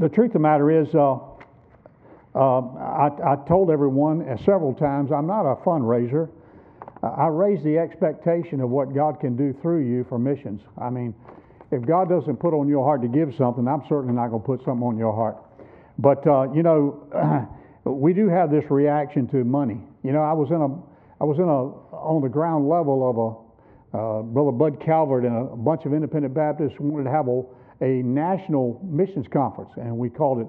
the truth of the matter is, uh, uh, I, I, told everyone several times I'm not a fundraiser. I raise the expectation of what God can do through you for missions. I mean, if God doesn't put on your heart to give something, I'm certainly not going to put something on your heart. But uh, you know, we do have this reaction to money. You know, I was in a, I was in a on the ground level of a uh, Brother Bud Calvert and a bunch of independent Baptists wanted to have a, a national missions conference, and we called it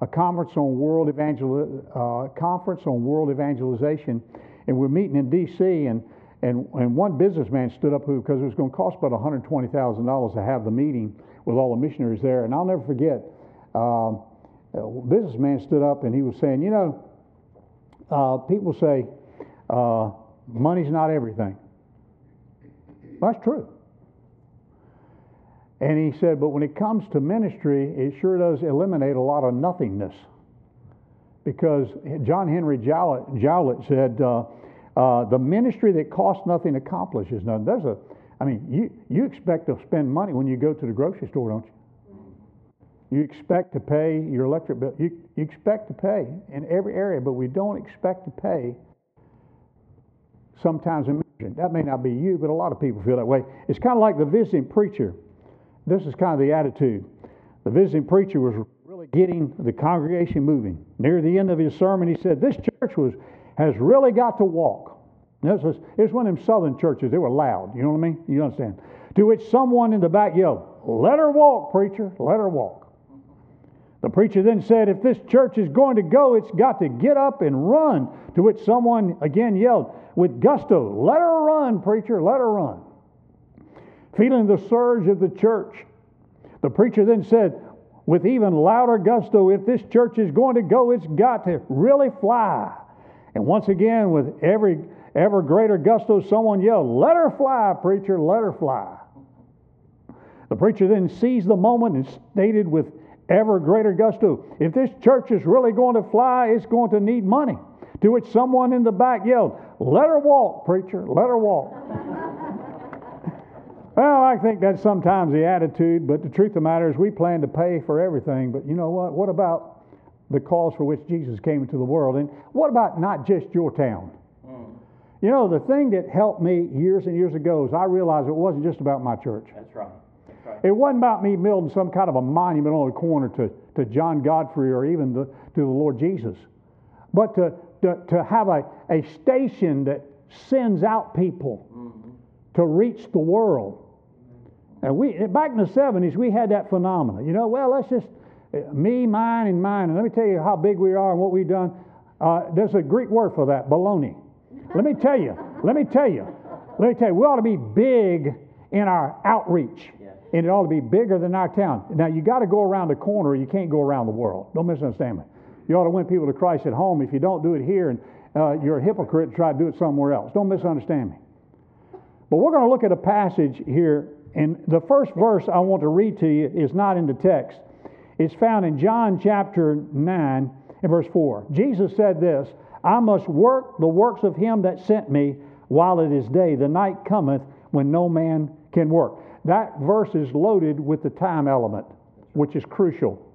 a conference on world evangel uh, conference on world evangelization, and we're meeting in D.C. and and and one businessman stood up who because it was going to cost about 120 thousand dollars to have the meeting with all the missionaries there, and I'll never forget. Um, a businessman stood up and he was saying, you know, uh, people say uh, money's not everything. That's true. And he said, but when it comes to ministry, it sure does eliminate a lot of nothingness. Because John Henry Jowett, Jowett said, uh, uh, the ministry that costs nothing accomplishes nothing. There's a, I mean, you, you expect to spend money when you go to the grocery store, don't you? You expect to pay your electric bill. You, you expect to pay in every area, but we don't expect to pay sometimes in ministry. That may not be you, but a lot of people feel that way. It's kind of like the visiting preacher this is kind of the attitude. The visiting preacher was really getting the congregation moving. Near the end of his sermon, he said, This church was, has really got to walk. This was, it was one of them southern churches. They were loud. You know what I mean? You understand? To which someone in the back yelled, Let her walk, preacher. Let her walk. The preacher then said, If this church is going to go, it's got to get up and run. To which someone again yelled with gusto, Let her run, preacher. Let her run feeling the surge of the church. The preacher then said, with even louder gusto, if this church is going to go, it's got to really fly. And once again, with every ever greater gusto, someone yelled, Let her fly, preacher, let her fly. The preacher then seized the moment and stated with ever greater gusto, If this church is really going to fly, it's going to need money. To which someone in the back yelled, Let her walk, preacher, let her walk. Well, I think that's sometimes the attitude, but the truth of the matter is we plan to pay for everything. But you know what? What about the cause for which Jesus came into the world? And what about not just your town? Mm. You know, the thing that helped me years and years ago is I realized it wasn't just about my church. That's right. That's right. It wasn't about me building some kind of a monument on the corner to, to John Godfrey or even the, to the Lord Jesus, but to, to, to have a, a station that sends out people mm-hmm. To reach the world. And we back in the 70s, we had that phenomenon. You know, well, let's just me, mine, and mine. And let me tell you how big we are and what we've done. Uh, there's a Greek word for that, baloney. Let me tell you. Let me tell you. Let me tell you. We ought to be big in our outreach, and it ought to be bigger than our town. Now you got to go around the corner. You can't go around the world. Don't misunderstand me. You ought to win people to Christ at home. If you don't do it here, and uh, you're a hypocrite, try to do it somewhere else. Don't misunderstand me. But we're going to look at a passage here and the first verse I want to read to you is not in the text. It's found in John chapter 9 and verse 4. Jesus said this I must work the works of him that sent me while it is day. The night cometh when no man can work. That verse is loaded with the time element, which is crucial.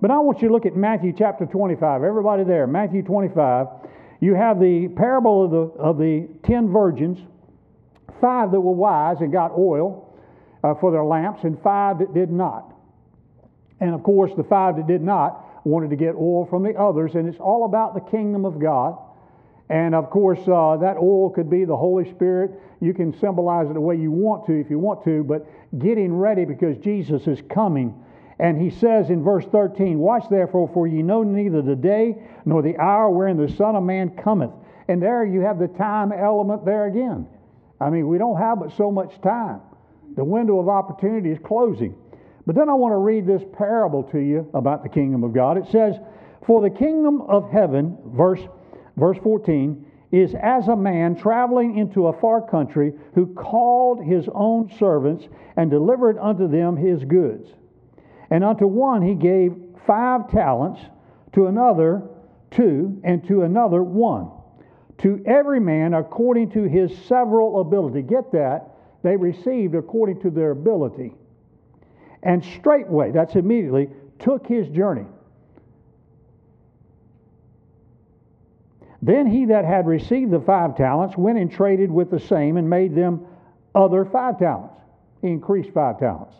But I want you to look at Matthew chapter 25. Everybody there, Matthew 25. You have the parable of the, of the ten virgins, five that were wise and got oil uh, for their lamps, and five that did not. And of course, the five that did not wanted to get oil from the others, and it's all about the kingdom of God. And of course, uh, that oil could be the Holy Spirit. You can symbolize it the way you want to if you want to, but getting ready because Jesus is coming. And he says in verse 13, Watch therefore, for ye know neither the day nor the hour wherein the Son of Man cometh. And there you have the time element there again. I mean, we don't have but so much time. The window of opportunity is closing. But then I want to read this parable to you about the kingdom of God. It says, For the kingdom of heaven, verse, verse 14, is as a man traveling into a far country who called his own servants and delivered unto them his goods. And unto one he gave five talents, to another two, and to another one. To every man according to his several ability. Get that? they received according to their ability. And straightway, that's immediately, took his journey. Then he that had received the five talents went and traded with the same and made them other five talents. He increased five talents.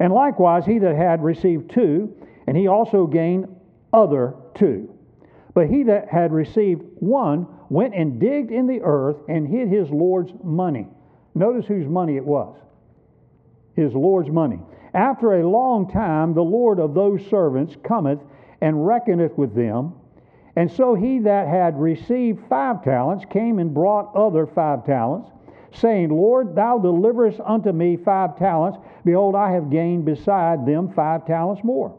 And likewise, he that had received two, and he also gained other two. But he that had received one went and digged in the earth and hid his Lord's money. Notice whose money it was his Lord's money. After a long time, the Lord of those servants cometh and reckoneth with them. And so he that had received five talents came and brought other five talents, saying, Lord, thou deliverest unto me five talents. Behold, I have gained beside them five talents more.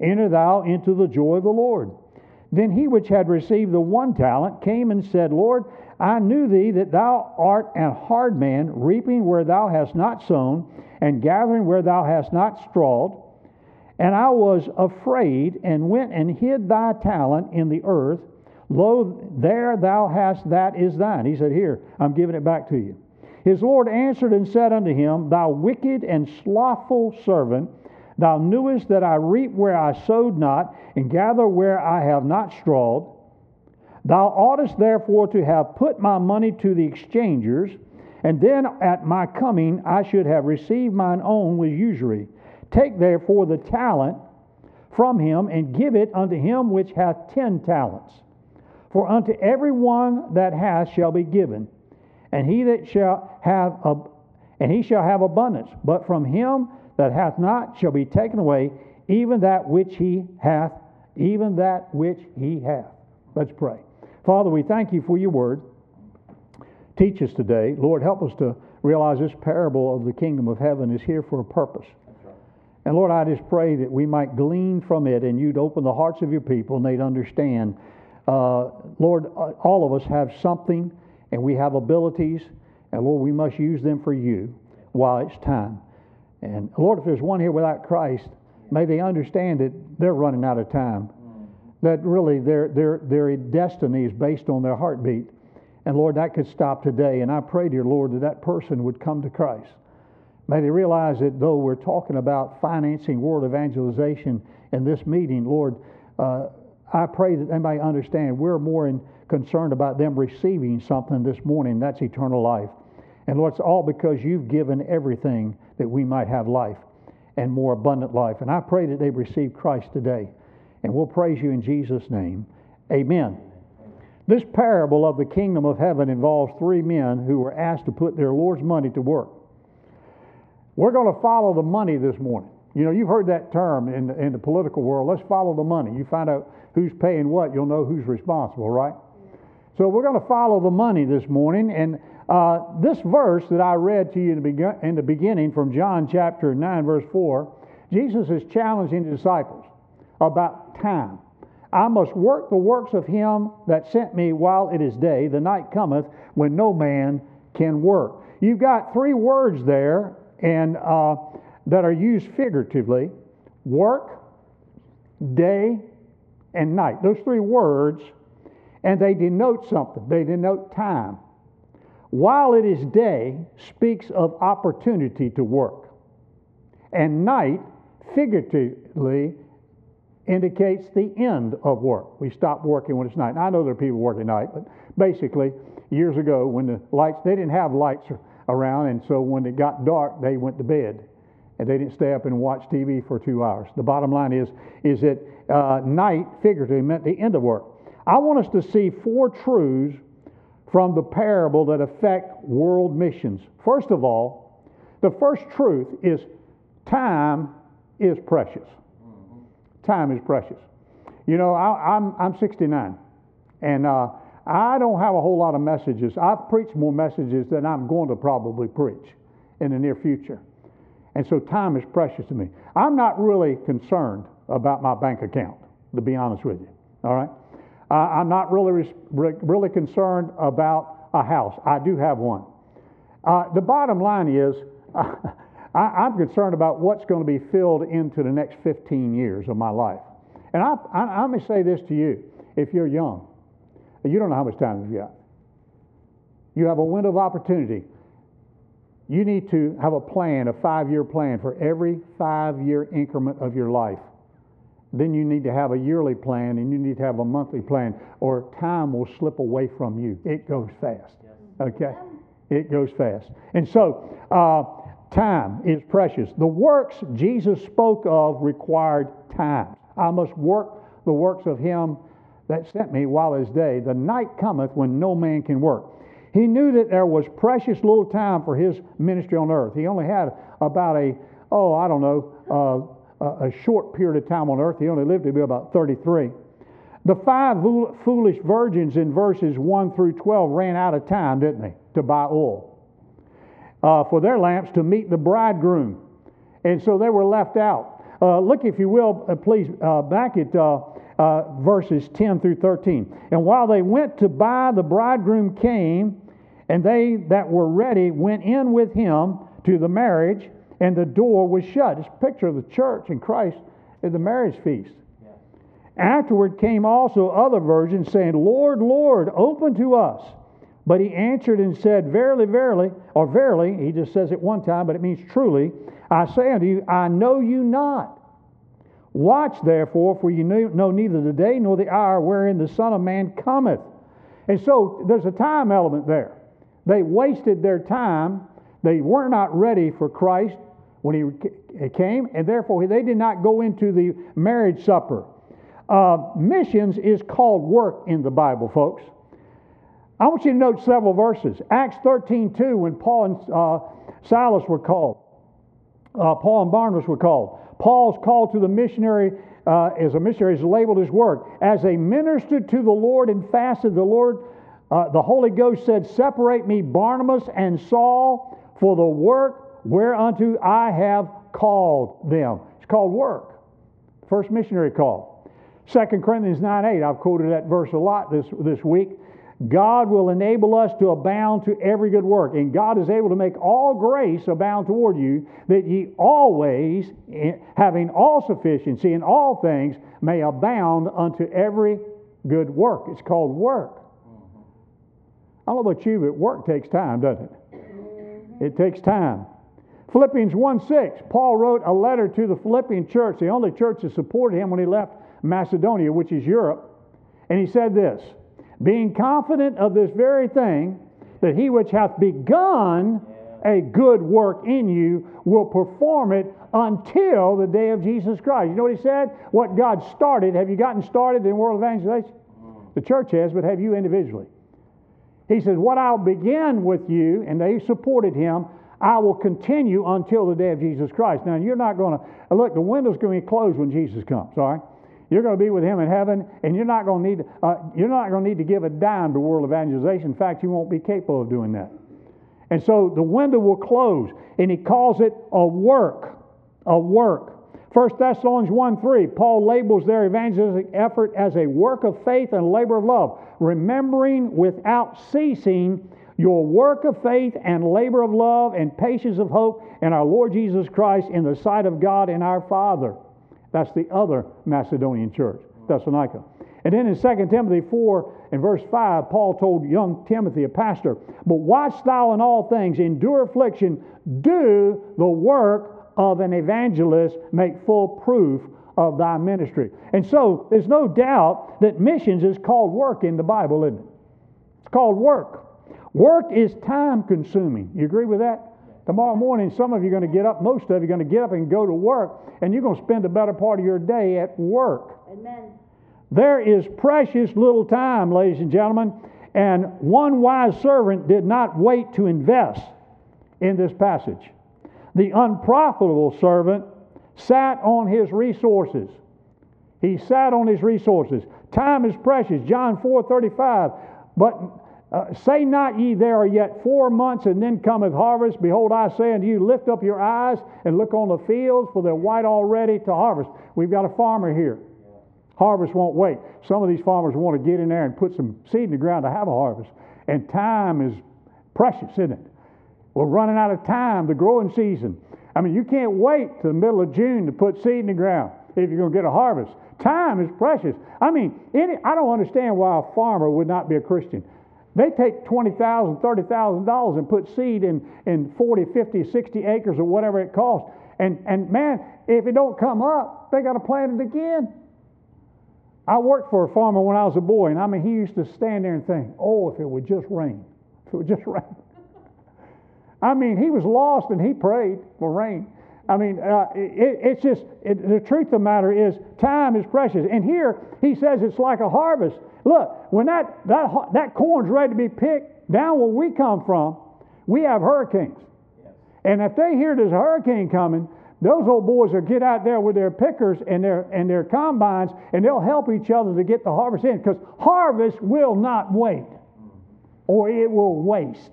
Enter thou into the joy of the Lord. Then he which had received the one talent came and said, Lord, I knew thee that thou art an hard man, reaping where thou hast not sown, and gathering where thou hast not strawed. And I was afraid, and went and hid thy talent in the earth. Lo, there thou hast that is thine. He said, Here, I'm giving it back to you. His Lord answered and said unto him, Thou wicked and slothful servant, thou knewest that I reap where I sowed not, and gather where I have not strawed. Thou oughtest therefore to have put my money to the exchangers, and then at my coming I should have received mine own with usury. Take therefore the talent from him, and give it unto him which hath ten talents. For unto every one that hath shall be given, and he that shall have a, and he shall have abundance. But from him that hath not shall be taken away even that which he hath, even that which he hath. Let's pray. Father, we thank you for your word. Teach us today. Lord, help us to realize this parable of the kingdom of heaven is here for a purpose. And Lord, I just pray that we might glean from it and you'd open the hearts of your people and they'd understand. Uh, Lord, uh, all of us have something and we have abilities, and Lord, we must use them for you while it's time. And Lord, if there's one here without Christ, may they understand that they're running out of time that really their, their, their destiny is based on their heartbeat. And Lord, that could stop today. And I pray, dear Lord, that that person would come to Christ. May they realize that though we're talking about financing world evangelization in this meeting, Lord, uh, I pray that they may understand we're more in, concerned about them receiving something this morning. That's eternal life. And Lord, it's all because you've given everything that we might have life and more abundant life. And I pray that they receive Christ today. And we'll praise you in Jesus' name. Amen. This parable of the kingdom of heaven involves three men who were asked to put their Lord's money to work. We're going to follow the money this morning. You know, you've heard that term in the, in the political world. Let's follow the money. You find out who's paying what, you'll know who's responsible, right? So we're going to follow the money this morning. And uh, this verse that I read to you in the, in the beginning from John chapter 9, verse 4, Jesus is challenging the disciples about time. I must work the works of him that sent me while it is day. The night cometh when no man can work. You've got three words there and uh, that are used figuratively work, day, and night. Those three words, and they denote something, they denote time. While it is day speaks of opportunity to work, and night, figuratively, indicates the end of work. We stop working when it's night. And I know there are people working night, but basically, years ago when the lights, they didn't have lights around, and so when it got dark, they went to bed. And they didn't stay up and watch TV for two hours. The bottom line is, is that uh, night figuratively meant the end of work. I want us to see four truths from the parable that affect world missions. First of all, the first truth is time is precious. Time is precious. You know, I, am I'm, I'm 69, and uh, I don't have a whole lot of messages. I've preached more messages than I'm going to probably preach in the near future. And so time is precious to me. I'm not really concerned about my bank account, to be honest with you. All right? Uh, I'm not really, really concerned about a house. I do have one. Uh, the bottom line is, I, am concerned about what's going to be filled into the next 15 years of my life. And I, I, I may say this to you if you're young, you don't know how much time you've got. You have a window of opportunity. You need to have a plan, a five year plan for every five year increment of your life. Then you need to have a yearly plan and you need to have a monthly plan, or time will slip away from you. It goes fast. Okay? It goes fast. And so, uh, time is precious. The works Jesus spoke of required time. I must work the works of him that sent me while his day. The night cometh when no man can work. He knew that there was precious little time for his ministry on earth. He only had about a, oh, I don't know, uh, a short period of time on earth. He only lived to be about 33. The five foolish virgins in verses 1 through 12 ran out of time, didn't they, to buy oil uh, for their lamps to meet the bridegroom. And so they were left out. Uh, look, if you will, uh, please, uh, back at uh, uh, verses 10 through 13. And while they went to buy, the bridegroom came, and they that were ready went in with him to the marriage, and the door was shut. It's a picture of the church and Christ at the marriage feast. Afterward came also other virgins, saying, Lord, Lord, open to us. But he answered and said, Verily, verily, or verily, he just says it one time, but it means truly, I say unto you, I know you not. Watch therefore, for you know neither the day nor the hour wherein the Son of Man cometh. And so there's a time element there. They wasted their time. They were not ready for Christ when he came, and therefore they did not go into the marriage supper. Uh, missions is called work in the Bible, folks. I want you to note several verses. Acts 13 2, when Paul and uh, Silas were called, uh, Paul and Barnabas were called. Paul's called to the missionary uh, as a missionary is labeled his work. As they ministered to the Lord and fasted, the Lord, uh, the Holy Ghost said, Separate me, Barnabas and Saul, for the work whereunto I have called them. It's called work. First missionary call. 2 Corinthians 9 8, I've quoted that verse a lot this, this week. God will enable us to abound to every good work. And God is able to make all grace abound toward you, that ye always, eh, having all sufficiency in all things, may abound unto every good work. It's called work. I don't know about you, but work takes time, doesn't it? It takes time. Philippians 1 6, Paul wrote a letter to the Philippian church, the only church that supported him when he left Macedonia, which is Europe. And he said this being confident of this very thing, that he which hath begun a good work in you will perform it until the day of Jesus Christ. You know what he said? What God started, have you gotten started in world evangelization? Mm. The church has, but have you individually? He says, What I'll begin with you, and they supported him, I will continue until the day of Jesus Christ. Now, you're not going to, look, the window's going to be closed when Jesus comes, all right? You're going to be with him in heaven, and you're not going to need uh, you're not going to need to give a dime to world evangelization. In fact, you won't be capable of doing that. And so the window will close, and he calls it a work, a work. 1 Thessalonians 1 3, Paul labels their evangelistic effort as a work of faith and labor of love, remembering without ceasing your work of faith and labor of love and patience of hope in our Lord Jesus Christ in the sight of God and our Father. That's the other Macedonian church, Thessalonica. And then in 2 Timothy 4 and verse 5, Paul told young Timothy, a pastor, But watch thou in all things, endure affliction, do the work of an evangelist, make full proof of thy ministry. And so there's no doubt that missions is called work in the Bible, isn't it? It's called work. Work is time consuming. You agree with that? Tomorrow morning, some of you are going to get up, most of you are going to get up and go to work, and you're going to spend the better part of your day at work. Amen. There is precious little time, ladies and gentlemen, and one wise servant did not wait to invest in this passage. The unprofitable servant sat on his resources. He sat on his resources. Time is precious. John 4 35. But uh, say not ye there are yet four months and then cometh harvest. Behold, I say unto you, lift up your eyes and look on the fields, for they're white already to harvest. We've got a farmer here. Harvest won't wait. Some of these farmers want to get in there and put some seed in the ground to have a harvest. And time is precious, isn't it? We're running out of time, the growing season. I mean, you can't wait to the middle of June to put seed in the ground if you're going to get a harvest. Time is precious. I mean, any, I don't understand why a farmer would not be a Christian. They take $20,000, $30,000 and put seed in, in 40, 50, 60 acres or whatever it costs. And, and man, if it don't come up, they got to plant it again. I worked for a farmer when I was a boy, and I mean, he used to stand there and think, oh, if it would just rain. If it would just rain. I mean, he was lost and he prayed for rain. I mean, uh, it, it's just, it, the truth of the matter is, time is precious. And here, he says it's like a harvest. Look, when that, that, that corn's ready to be picked, down where we come from, we have hurricanes. And if they hear there's a hurricane coming, those old boys will get out there with their pickers and their, and their combines, and they'll help each other to get the harvest in because harvest will not wait mm-hmm. or it will waste.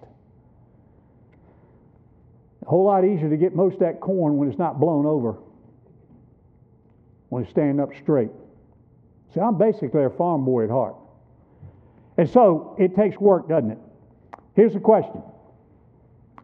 A whole lot easier to get most of that corn when it's not blown over, when it's standing up straight. See, I'm basically a farm boy at heart. And so it takes work, doesn't it? Here's the question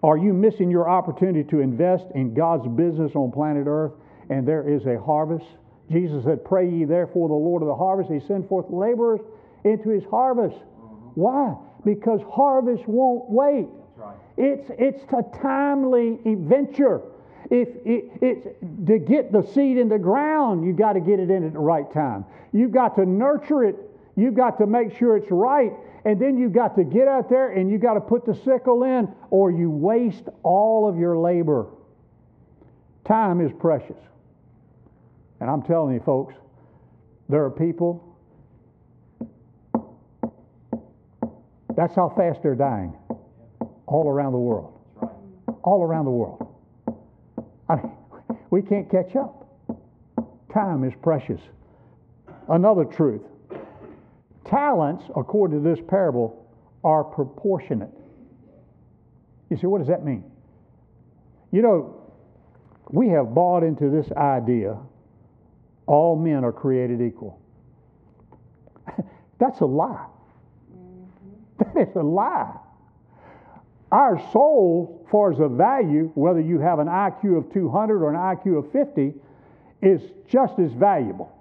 Are you missing your opportunity to invest in God's business on planet Earth and there is a harvest? Jesus said, Pray ye therefore the Lord of the harvest, he send forth laborers into his harvest. Mm-hmm. Why? Because harvest won't wait. Right. It's, it's a timely venture. If it, it's to get the seed in the ground, you've got to get it in at the right time. You've got to nurture it. You've got to make sure it's right. And then you've got to get out there and you've got to put the sickle in, or you waste all of your labor. Time is precious. And I'm telling you, folks, there are people, that's how fast they're dying all around the world. All around the world. I mean, we can't catch up. Time is precious. Another truth talents, according to this parable, are proportionate. You see, what does that mean? You know, we have bought into this idea all men are created equal. That's a lie. Mm-hmm. That is a lie. Our soul, as far as a value, whether you have an IQ of 200 or an IQ of 50, is just as valuable.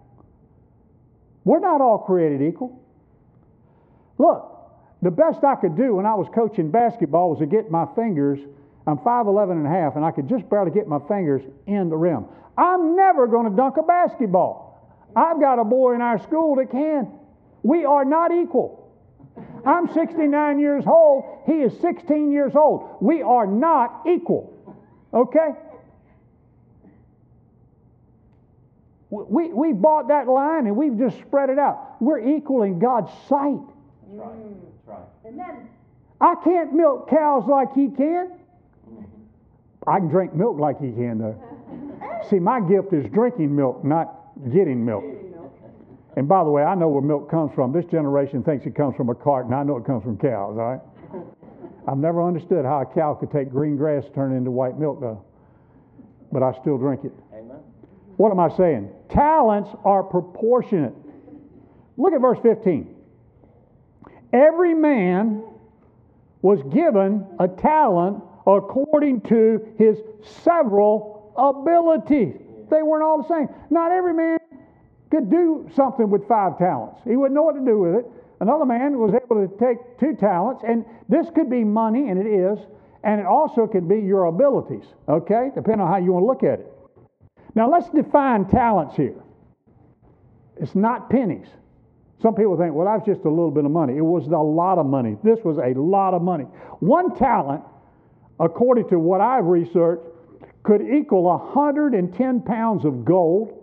We're not all created equal. Look, the best I could do when I was coaching basketball was to get my fingers, I'm 5'11 and a half, and I could just barely get my fingers in the rim. I'm never going to dunk a basketball. I've got a boy in our school that can. We are not equal. I'm 69 years old. He is 16 years old. We are not equal. Okay? We, we bought that line and we've just spread it out. We're equal in God's sight. That's right. That's right. Amen. I can't milk cows like he can. I can drink milk like he can, though. See, my gift is drinking milk, not getting milk. And by the way, I know where milk comes from. This generation thinks it comes from a cart, and I know it comes from cows, all right? I've never understood how a cow could take green grass and turn it into white milk, though. But I still drink it. Amen. What am I saying? Talents are proportionate. Look at verse 15. Every man was given a talent according to his several abilities. They weren't all the same. Not every man could do something with five talents. He wouldn't know what to do with it. Another man was able to take two talents, and this could be money, and it is, and it also could be your abilities, okay, depending on how you want to look at it. Now let's define talents here. It's not pennies. Some people think, well, that's just a little bit of money. It was a lot of money. This was a lot of money. One talent, according to what I've researched, could equal 110 pounds of gold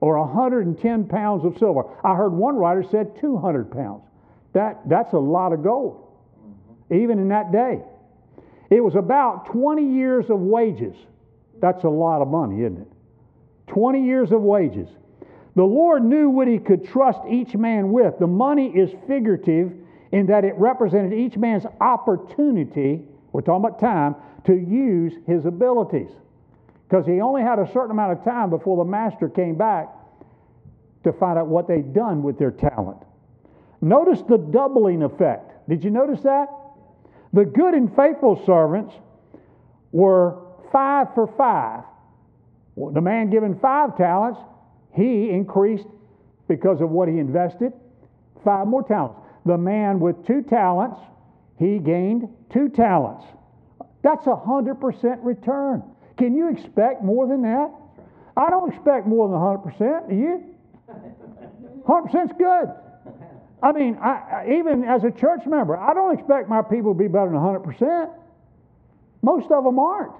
or 110 pounds of silver. I heard one writer said 200 pounds. That, that's a lot of gold, mm-hmm. even in that day. It was about 20 years of wages. That's a lot of money, isn't it? 20 years of wages. The Lord knew what He could trust each man with. The money is figurative, in that it represented each man's opportunity, we're talking about time, to use his abilities. Because he only had a certain amount of time before the master came back to find out what they'd done with their talent. Notice the doubling effect. Did you notice that? The good and faithful servants were five for five. The man given five talents, he increased because of what he invested, five more talents. The man with two talents, he gained two talents. That's a 100% return. Can you expect more than that? I don't expect more than 100%. Do you? 100% is good. I mean, I, even as a church member, I don't expect my people to be better than 100%. Most of them aren't.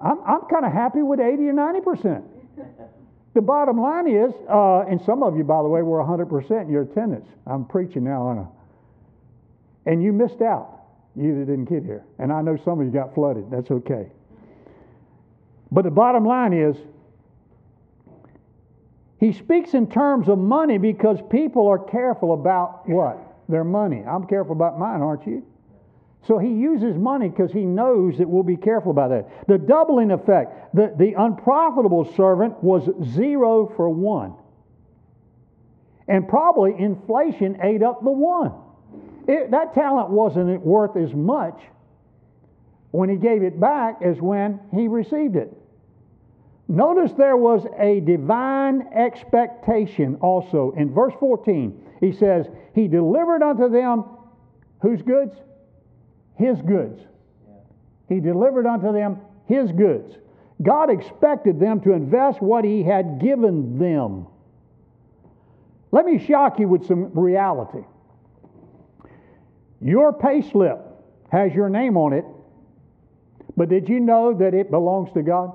I'm, I'm kind of happy with 80 or 90%. The bottom line is, uh, and some of you, by the way, were 100% in your attendance. I'm preaching now on a. And you missed out, you didn't get here. And I know some of you got flooded. That's okay. But the bottom line is, he speaks in terms of money because people are careful about what? Their money. I'm careful about mine, aren't you? So he uses money because he knows that we'll be careful about that. The doubling effect, the, the unprofitable servant was zero for one. And probably inflation ate up the one. It, that talent wasn't worth as much when he gave it back as when he received it. Notice there was a divine expectation also. In verse 14, he says, He delivered unto them whose goods? his goods. He delivered unto them his goods. God expected them to invest what he had given them. Let me shock you with some reality. Your pay slip has your name on it, but did you know that it belongs to God?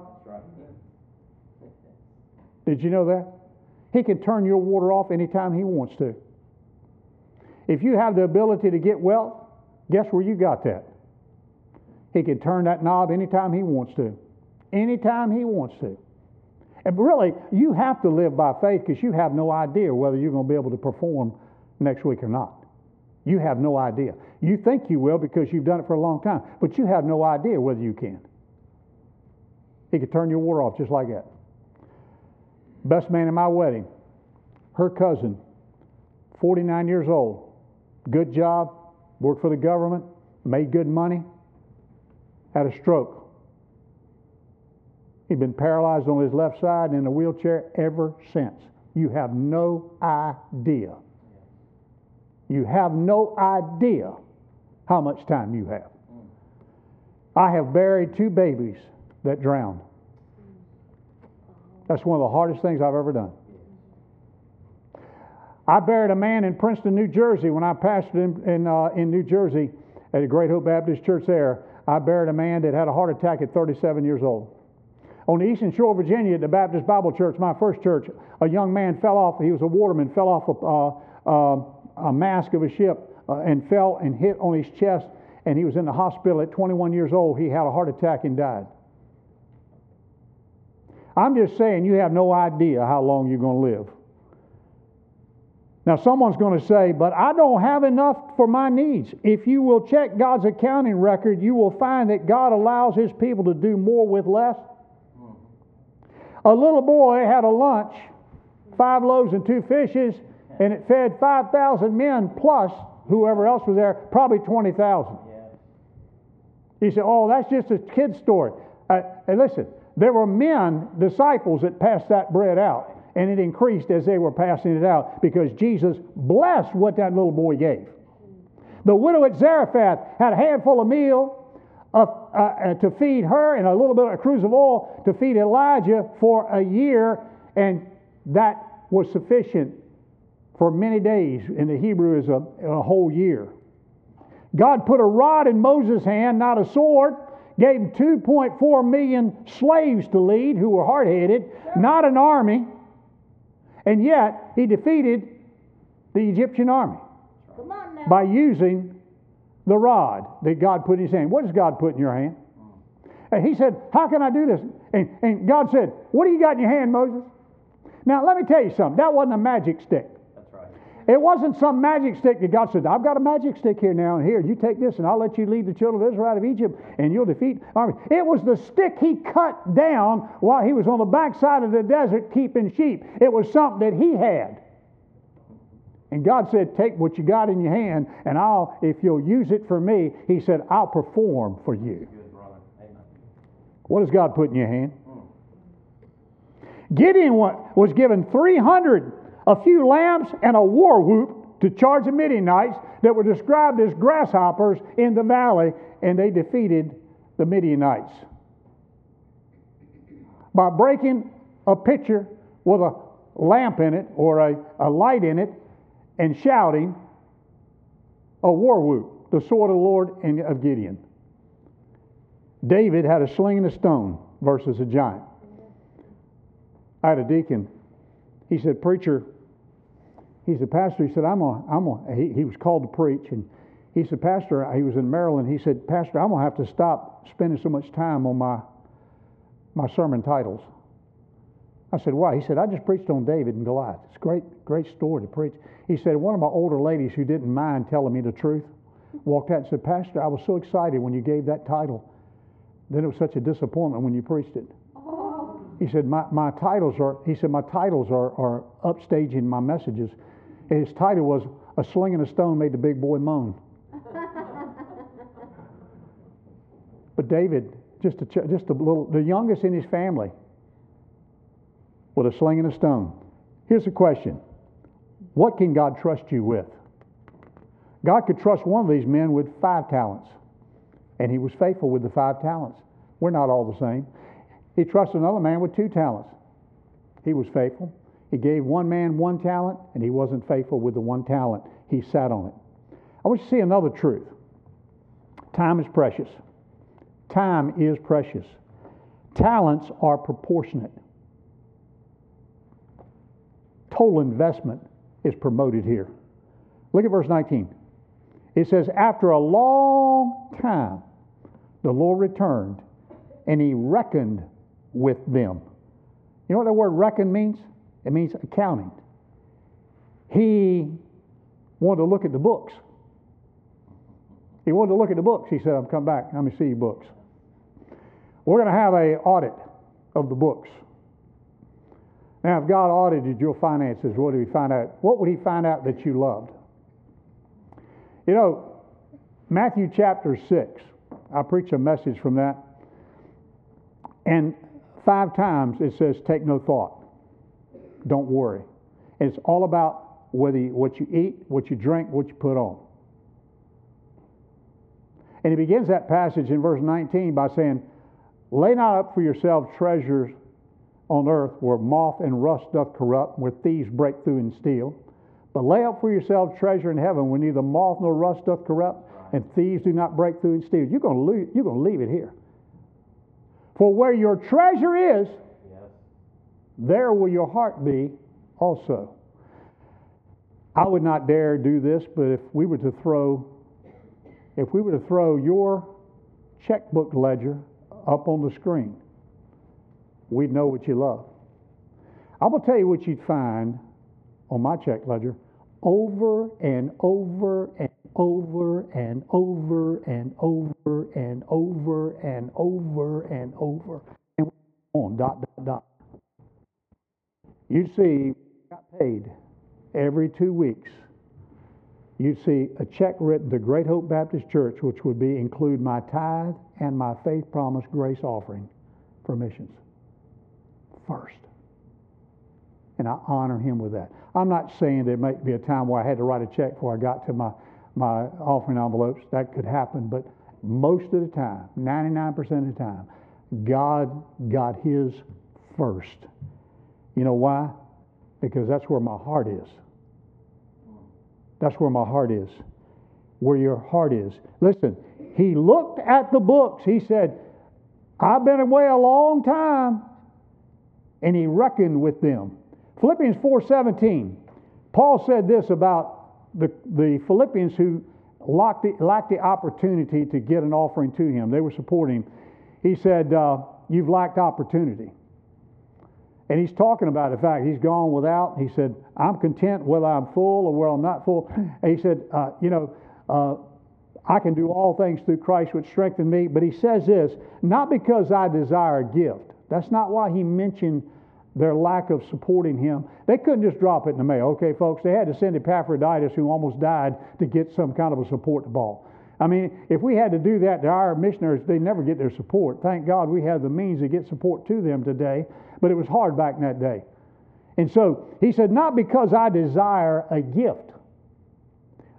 Did you know that? He can turn your water off anytime he wants to. If you have the ability to get wealth, Guess where you got that? He can turn that knob anytime he wants to. Anytime he wants to. And really, you have to live by faith because you have no idea whether you're going to be able to perform next week or not. You have no idea. You think you will because you've done it for a long time, but you have no idea whether you can. He could turn your water off just like that. Best man in my wedding, her cousin, 49 years old, good job, worked for the government, made good money, had a stroke. He'd been paralyzed on his left side and in a wheelchair ever since. You have no idea. You have no idea how much time you have. I have buried two babies that drowned. That's one of the hardest things I've ever done. I buried a man in Princeton, New Jersey when I pastored in, in, uh, in New Jersey at a Great Hope Baptist Church there. I buried a man that had a heart attack at 37 years old. On the Eastern Shore of Virginia at the Baptist Bible Church, my first church, a young man fell off, he was a waterman, fell off a, uh, uh, a mast of a ship uh, and fell and hit on his chest, and he was in the hospital at 21 years old. He had a heart attack and died. I'm just saying, you have no idea how long you're going to live. Now, someone's going to say, but I don't have enough for my needs. If you will check God's accounting record, you will find that God allows His people to do more with less. A little boy had a lunch, five loaves and two fishes, and it fed 5,000 men plus whoever else was there, probably 20,000. He said, Oh, that's just a kid's story. Uh, and listen, there were men, disciples, that passed that bread out and it increased as they were passing it out because Jesus blessed what that little boy gave. The widow at Zarephath had a handful of meal of, uh, uh, to feed her and a little bit of a cruse of oil to feed Elijah for a year, and that was sufficient for many days. In the Hebrew, is a, a whole year. God put a rod in Moses' hand, not a sword. Gave him 2.4 million slaves to lead who were hard headed, not an army. And yet, he defeated the Egyptian army by using the rod that God put in his hand. What does God put in your hand? And he said, How can I do this? And, and God said, What do you got in your hand, Moses? Now, let me tell you something. That wasn't a magic stick. It wasn't some magic stick that God said, I've got a magic stick here now, and here, you take this, and I'll let you lead the children of Israel out of Egypt, and you'll defeat armies. It was the stick he cut down while he was on the backside of the desert keeping sheep. It was something that he had. And God said, Take what you got in your hand, and I'll, if you'll use it for me, He said, I'll perform for you. What does God put in your hand? Hmm. Gideon was given 300, a few lambs, and a war whoop to charge the Midianites that were described as grasshoppers in the valley, and they defeated the Midianites. By breaking a pitcher with a lamp in it or a, a light in it and shouting a war whoop, the sword of the Lord and of Gideon. David had a sling and a stone versus a giant. I had a deacon. He said, Preacher, he said, Pastor, he said, I'm a, I'm a, he, he was called to preach. And he said, Pastor, he was in Maryland. He said, Pastor, I'm going to have to stop spending so much time on my, my sermon titles. I said, Why? He said, I just preached on David and Goliath. It's a great, great story to preach. He said, One of my older ladies who didn't mind telling me the truth walked out and said, Pastor, I was so excited when you gave that title. Then it was such a disappointment when you preached it. Oh. He said, my, my titles are, he said, my titles are, are upstaging my messages. And his title was A Sling and a Stone Made the Big Boy Moan. but David, just a, just a little, the youngest in his family, with a sling and a stone. Here's the question What can God trust you with? God could trust one of these men with five talents, and he was faithful with the five talents. We're not all the same. He trusted another man with two talents. He was faithful. He gave one man one talent, and he wasn't faithful with the one talent. He sat on it. I want you to see another truth time is precious. Time is precious. Talents are proportionate. Total investment is promoted here. Look at verse 19. It says, After a long time, the Lord returned, and he reckoned with them. You know what that word reckon means? It means accounting. He wanted to look at the books. He wanted to look at the books. He said, I'm come back. Let me see your books. We're going to have a audit of the books. Now, if God audited your finances, what did he find out? What would he find out that you loved? You know, Matthew chapter 6, I preach a message from that. And five times it says, take no thought. Don't worry. And it's all about whether you, what you eat, what you drink, what you put on. And he begins that passage in verse 19 by saying, Lay not up for yourselves treasures on earth where moth and rust doth corrupt, where thieves break through and steal. But lay up for yourselves treasure in heaven where neither moth nor rust doth corrupt, and thieves do not break through and steal. You're going to, you're going to leave it here. For where your treasure is. There will your heart be also. I would not dare do this, but if we were to throw, if we were to throw your checkbook ledger up on the screen, we'd know what you love. I will tell you what you'd find on my check ledger over and over and over and over and over and over and over and over and on dot dot dot. You'd see got paid every two weeks. You'd see a check written to Great Hope Baptist Church, which would be include my tithe and my faith promise grace offering for missions first. And I honor him with that. I'm not saying there might be a time where I had to write a check before I got to my, my offering envelopes. That could happen. But most of the time, 99% of the time, God got his first. You know why? Because that's where my heart is. That's where my heart is. Where your heart is. Listen, he looked at the books. He said, I've been away a long time and he reckoned with them. Philippians 4:17. Paul said this about the, the Philippians who lacked the, lacked the opportunity to get an offering to him. They were supporting. He said, uh, "You've lacked opportunity." And he's talking about the fact he's gone without. He said, I'm content whether I'm full or whether I'm not full. And he said, uh, You know, uh, I can do all things through Christ which strengthen me. But he says this, not because I desire a gift. That's not why he mentioned their lack of supporting him. They couldn't just drop it in the mail. Okay, folks, they had to send Epaphroditus, who almost died, to get some kind of a support ball. I mean, if we had to do that to our missionaries, they'd never get their support. Thank God we have the means to get support to them today, but it was hard back in that day. And so he said, Not because I desire a gift,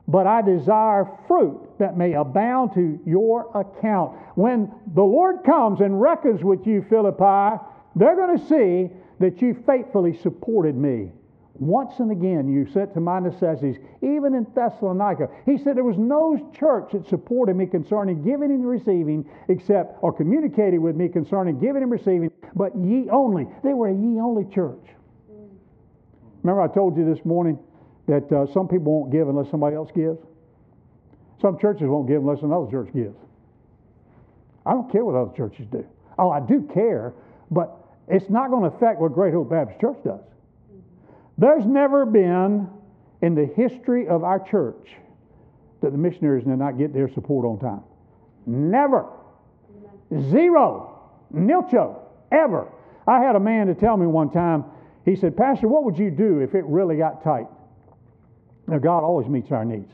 but I desire fruit that may abound to your account. When the Lord comes and reckons with you, Philippi, they're going to see that you faithfully supported me. Once and again, you sent to my necessities, even in Thessalonica. He said there was no church that supported me concerning giving and receiving, except, or communicated with me concerning giving and receiving, but ye only. They were a ye only church. Remember, I told you this morning that uh, some people won't give unless somebody else gives? Some churches won't give unless another church gives. I don't care what other churches do. Oh, I do care, but it's not going to affect what Great Hope Baptist Church does. There's never been in the history of our church that the missionaries did not get their support on time. Never. Zero. Nilcho. Ever. I had a man to tell me one time, he said, Pastor, what would you do if it really got tight? Now, God always meets our needs.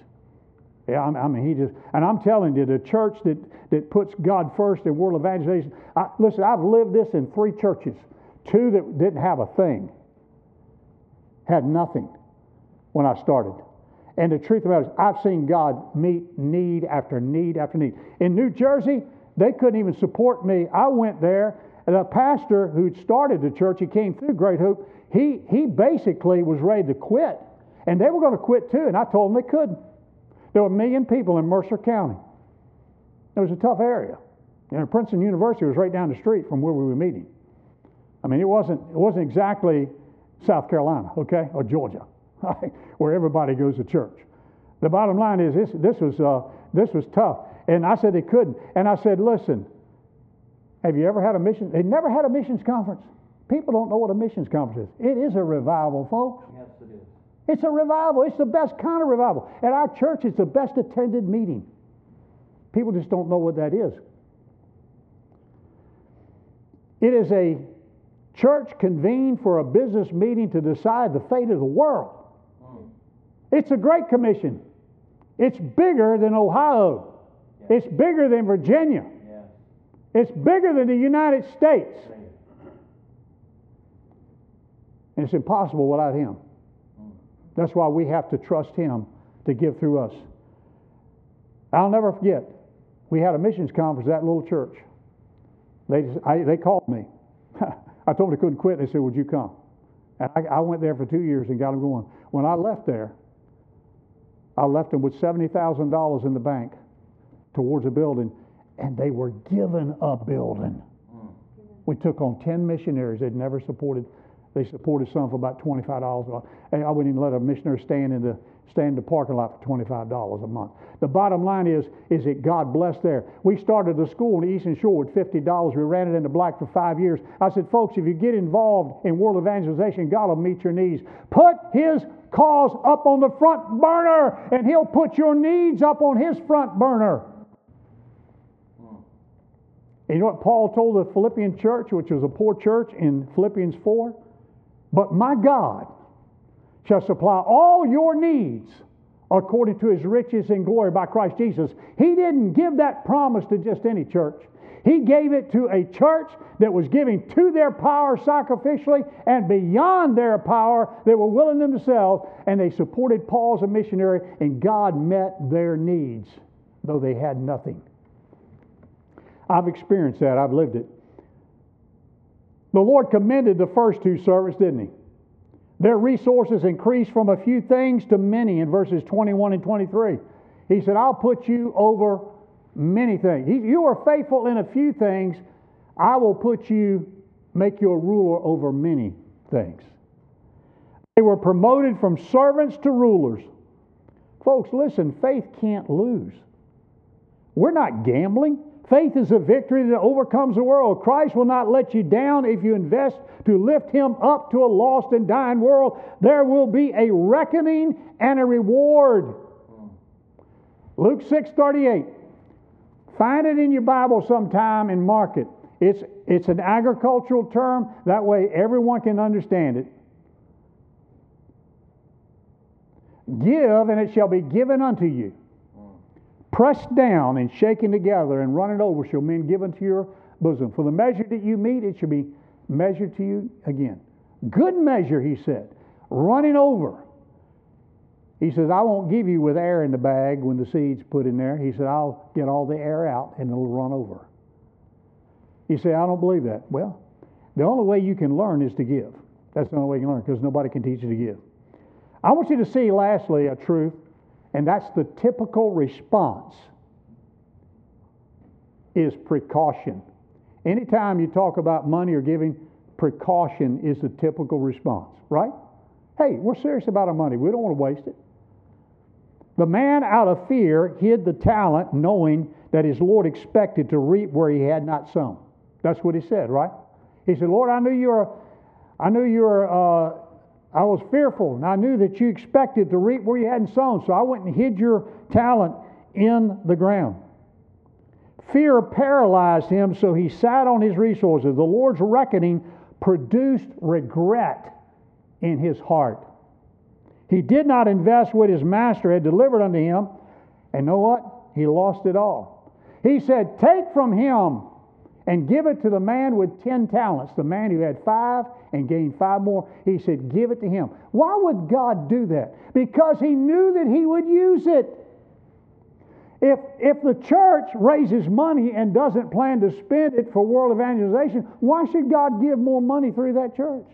Yeah, I mean, he just, and I'm telling you, the church that, that puts God first in world evangelization, I, listen, I've lived this in three churches. Two that didn't have a thing, had nothing when I started. And the truth about it is, I've seen God meet need after need after need. In New Jersey, they couldn't even support me. I went there, and the pastor who'd started the church, he came through Great Hope, he, he basically was ready to quit. And they were going to quit too, and I told them they couldn't. There were a million people in Mercer County. It was a tough area. Know, Princeton University was right down the street from where we were meeting. I mean, it wasn't, it wasn't exactly South Carolina, okay, or Georgia, where everybody goes to church. The bottom line is this, this, was, uh, this was tough. And I said they couldn't. And I said, listen, have you ever had a mission? They never had a missions conference. People don't know what a missions conference is. It is a revival, folks. Yes, it is. It's a revival. It's the best kind of revival. At our church, it's the best attended meeting. People just don't know what that is. It is a church convened for a business meeting to decide the fate of the world. It's a great commission. It's bigger than Ohio. It's bigger than Virginia. It's bigger than the United States. And it's impossible without Him. That's why we have to trust Him to give through us. I'll never forget, we had a missions conference at that little church. They, I, they called me. I told them I couldn't quit. They said, Would you come? And I, I went there for two years and got them going. When I left there, I left them with $70,000 in the bank towards a building, and they were given a building. We took on 10 missionaries they'd never supported they supported some for about $25. I wouldn't even let a missionary stand in the stand in the parking lot for $25 a month. The bottom line is, is it God blessed there. We started a school in Eastern Shore with $50. We ran it into black for five years. I said, folks, if you get involved in world evangelization, God will meet your needs. Put His cause up on the front burner, and He'll put your needs up on His front burner. And you know what Paul told the Philippian church, which was a poor church in Philippians 4? But my God shall supply all your needs according to his riches and glory by Christ Jesus. He didn't give that promise to just any church. He gave it to a church that was giving to their power sacrificially and beyond their power. They were willing themselves, and they supported Paul as a missionary, and God met their needs, though they had nothing. I've experienced that, I've lived it. The Lord commended the first two servants, didn't He? Their resources increased from a few things to many in verses 21 and 23. He said, I'll put you over many things. You are faithful in a few things, I will put you, make you a ruler over many things. They were promoted from servants to rulers. Folks, listen, faith can't lose. We're not gambling. Faith is a victory that overcomes the world. Christ will not let you down if you invest to lift him up to a lost and dying world. There will be a reckoning and a reward. Luke 6:38. Find it in your Bible sometime and mark it. It's, it's an agricultural term. That way everyone can understand it. Give, and it shall be given unto you. Pressed down and shaken together and running over shall men give unto your bosom. For the measure that you meet, it shall be measured to you again. Good measure, he said, running over. He says, I won't give you with air in the bag when the seed's put in there. He said, I'll get all the air out and it'll run over. You say, I don't believe that. Well, the only way you can learn is to give. That's the only way you can learn because nobody can teach you to give. I want you to see, lastly, a truth, and that's the typical response is precaution. Anytime you talk about money or giving, precaution is the typical response, right? Hey, we're serious about our money. We don't want to waste it. The man, out of fear, hid the talent, knowing that his Lord expected to reap where he had not sown. That's what he said, right? He said, Lord, I knew you were, I knew you were, uh, I was fearful, and I knew that you expected to reap where you hadn't sown, so I went and hid your talent in the ground. Fear paralyzed him, so he sat on his resources. The Lord's reckoning produced regret in his heart. He did not invest what his master had delivered unto him, and know what? He lost it all. He said, Take from him and give it to the man with 10 talents, the man who had five and gained five more. He said, Give it to him. Why would God do that? Because he knew that he would use it. If, if the church raises money and doesn't plan to spend it for world evangelization, why should God give more money through that church?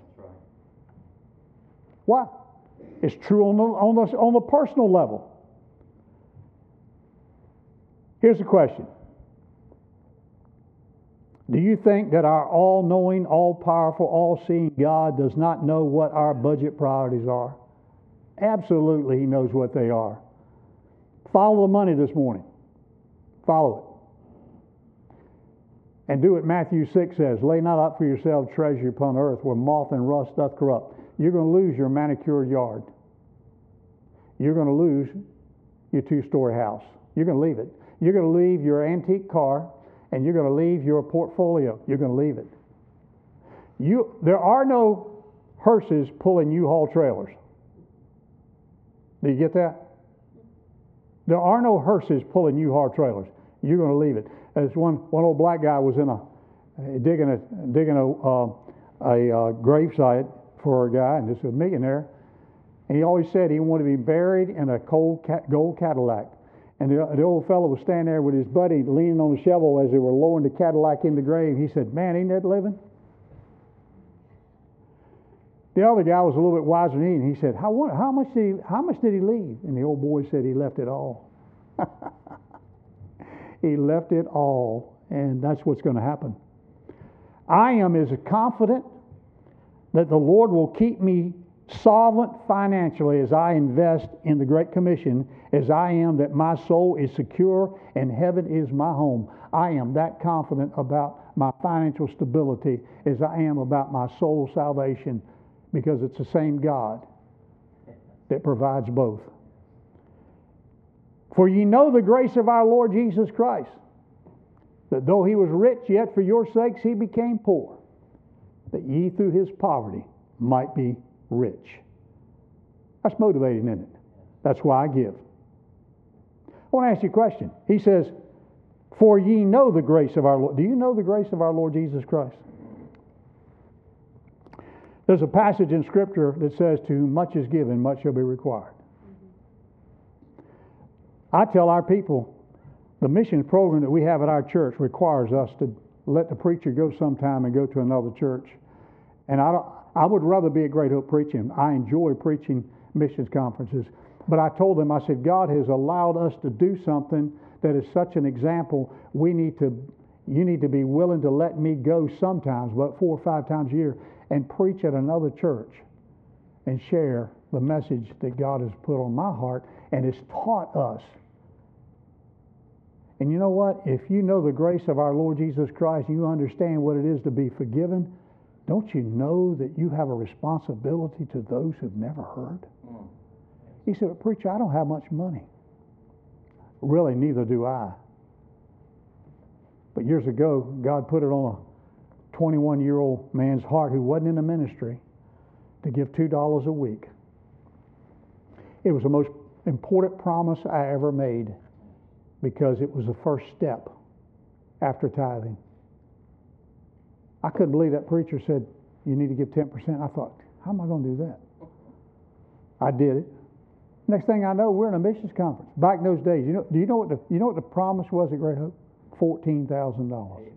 Why? It's true on the, on the, on the personal level. Here's the question Do you think that our all knowing, all powerful, all seeing God does not know what our budget priorities are? Absolutely, He knows what they are. Follow the money this morning. Follow it. And do what Matthew 6 says Lay not up for yourselves treasure upon earth where moth and rust doth corrupt. You're going to lose your manicured yard. You're going to lose your two story house. You're going to leave it. You're going to leave your antique car and you're going to leave your portfolio. You're going to leave it. You, there are no hearses pulling U-Haul trailers. Do you get that? There are no hearses pulling U-Haul trailers. You're going to leave it. As one, one old black guy was in a digging a digging a uh, a uh, grave site for a guy, and this was a millionaire. And he always said he wanted to be buried in a cold gold Cadillac. And the, the old fellow was standing there with his buddy leaning on the shovel as they were lowering the Cadillac in the grave. He said, Man, ain't that living? The other guy was a little bit wiser than he, and he said, how, how, much did he, how much did he leave? And the old boy said he left it all. he left it all, and that's what's going to happen. I am as confident that the Lord will keep me solvent financially as I invest in the Great Commission as I am that my soul is secure and heaven is my home. I am that confident about my financial stability as I am about my soul salvation because it's the same God that provides both. For ye know the grace of our Lord Jesus Christ, that though he was rich, yet for your sakes he became poor, that ye through his poverty might be rich. That's motivating, isn't it? That's why I give. I want to ask you a question. He says, For ye know the grace of our Lord. Do you know the grace of our Lord Jesus Christ? There's a passage in Scripture that says, To whom much is given, much shall be required. I tell our people, the mission program that we have at our church requires us to let the preacher go sometime and go to another church. And I, I would rather be at Great Hope preaching. I enjoy preaching missions conferences. But I told them, I said, God has allowed us to do something that is such an example. We need to, you need to be willing to let me go sometimes, but four or five times a year, and preach at another church and share the message that God has put on my heart and has taught us And you know what? If you know the grace of our Lord Jesus Christ, you understand what it is to be forgiven. Don't you know that you have a responsibility to those who've never heard? Mm. He said, Preacher, I don't have much money. Really, neither do I. But years ago, God put it on a 21 year old man's heart who wasn't in the ministry to give $2 a week. It was the most important promise I ever made because it was the first step after tithing. I couldn't believe that preacher said, You need to give 10%. I thought, How am I going to do that? I did it. Next thing I know, we're in a missions conference. Back in those days, you know, do you know what the, you know what the promise was at Great Hope? $14,000.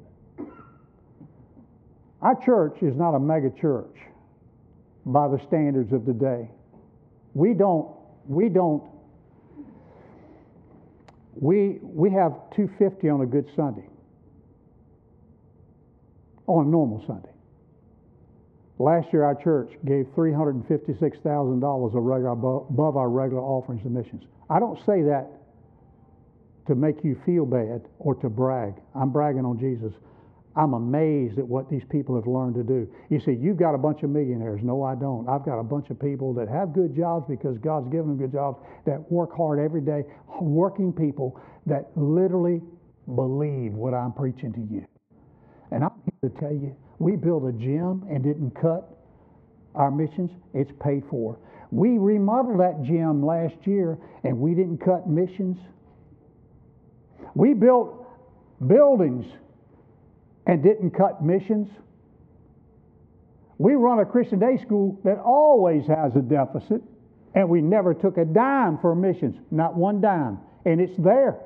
Our church is not a mega church by the standards of today. We don't, we don't, we, we have 250 on a good Sunday, on a normal Sunday. Last year, our church gave $356,000 above our regular offerings to missions. I don't say that to make you feel bad or to brag. I'm bragging on Jesus. I'm amazed at what these people have learned to do. You see, you've got a bunch of millionaires. No, I don't. I've got a bunch of people that have good jobs because God's given them good jobs, that work hard every day, working people that literally believe what I'm preaching to you. And I'm here to tell you, we built a gym and didn't cut our missions. It's paid for. We remodeled that gym last year and we didn't cut missions. We built buildings and didn't cut missions. We run a Christian day school that always has a deficit, and we never took a dime for missions, not one dime. And it's there.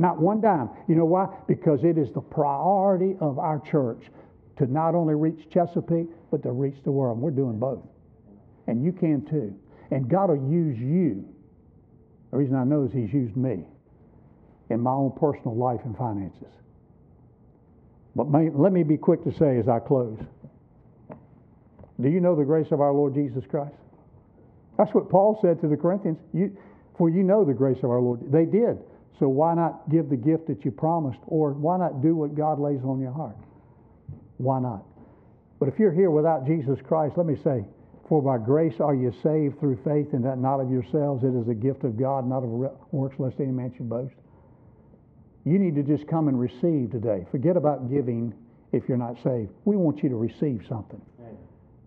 Not one dime. You know why? Because it is the priority of our church to not only reach Chesapeake, but to reach the world. we're doing both. And you can too. And God will use you. The reason I know is He's used me in my own personal life and finances. But may, let me be quick to say as I close Do you know the grace of our Lord Jesus Christ? That's what Paul said to the Corinthians. You, for you know the grace of our Lord. They did. So why not give the gift that you promised? Or why not do what God lays on your heart? Why not? But if you're here without Jesus Christ, let me say, for by grace are you saved through faith, and that not of yourselves. It is a gift of God, not of works, lest any man should boast. You need to just come and receive today. Forget about giving if you're not saved. We want you to receive something.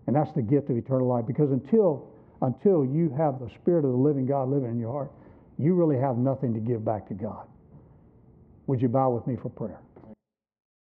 And that's the gift of eternal life. Because until until you have the Spirit of the living God living in your heart, you really have nothing to give back to God. Would you bow with me for prayer?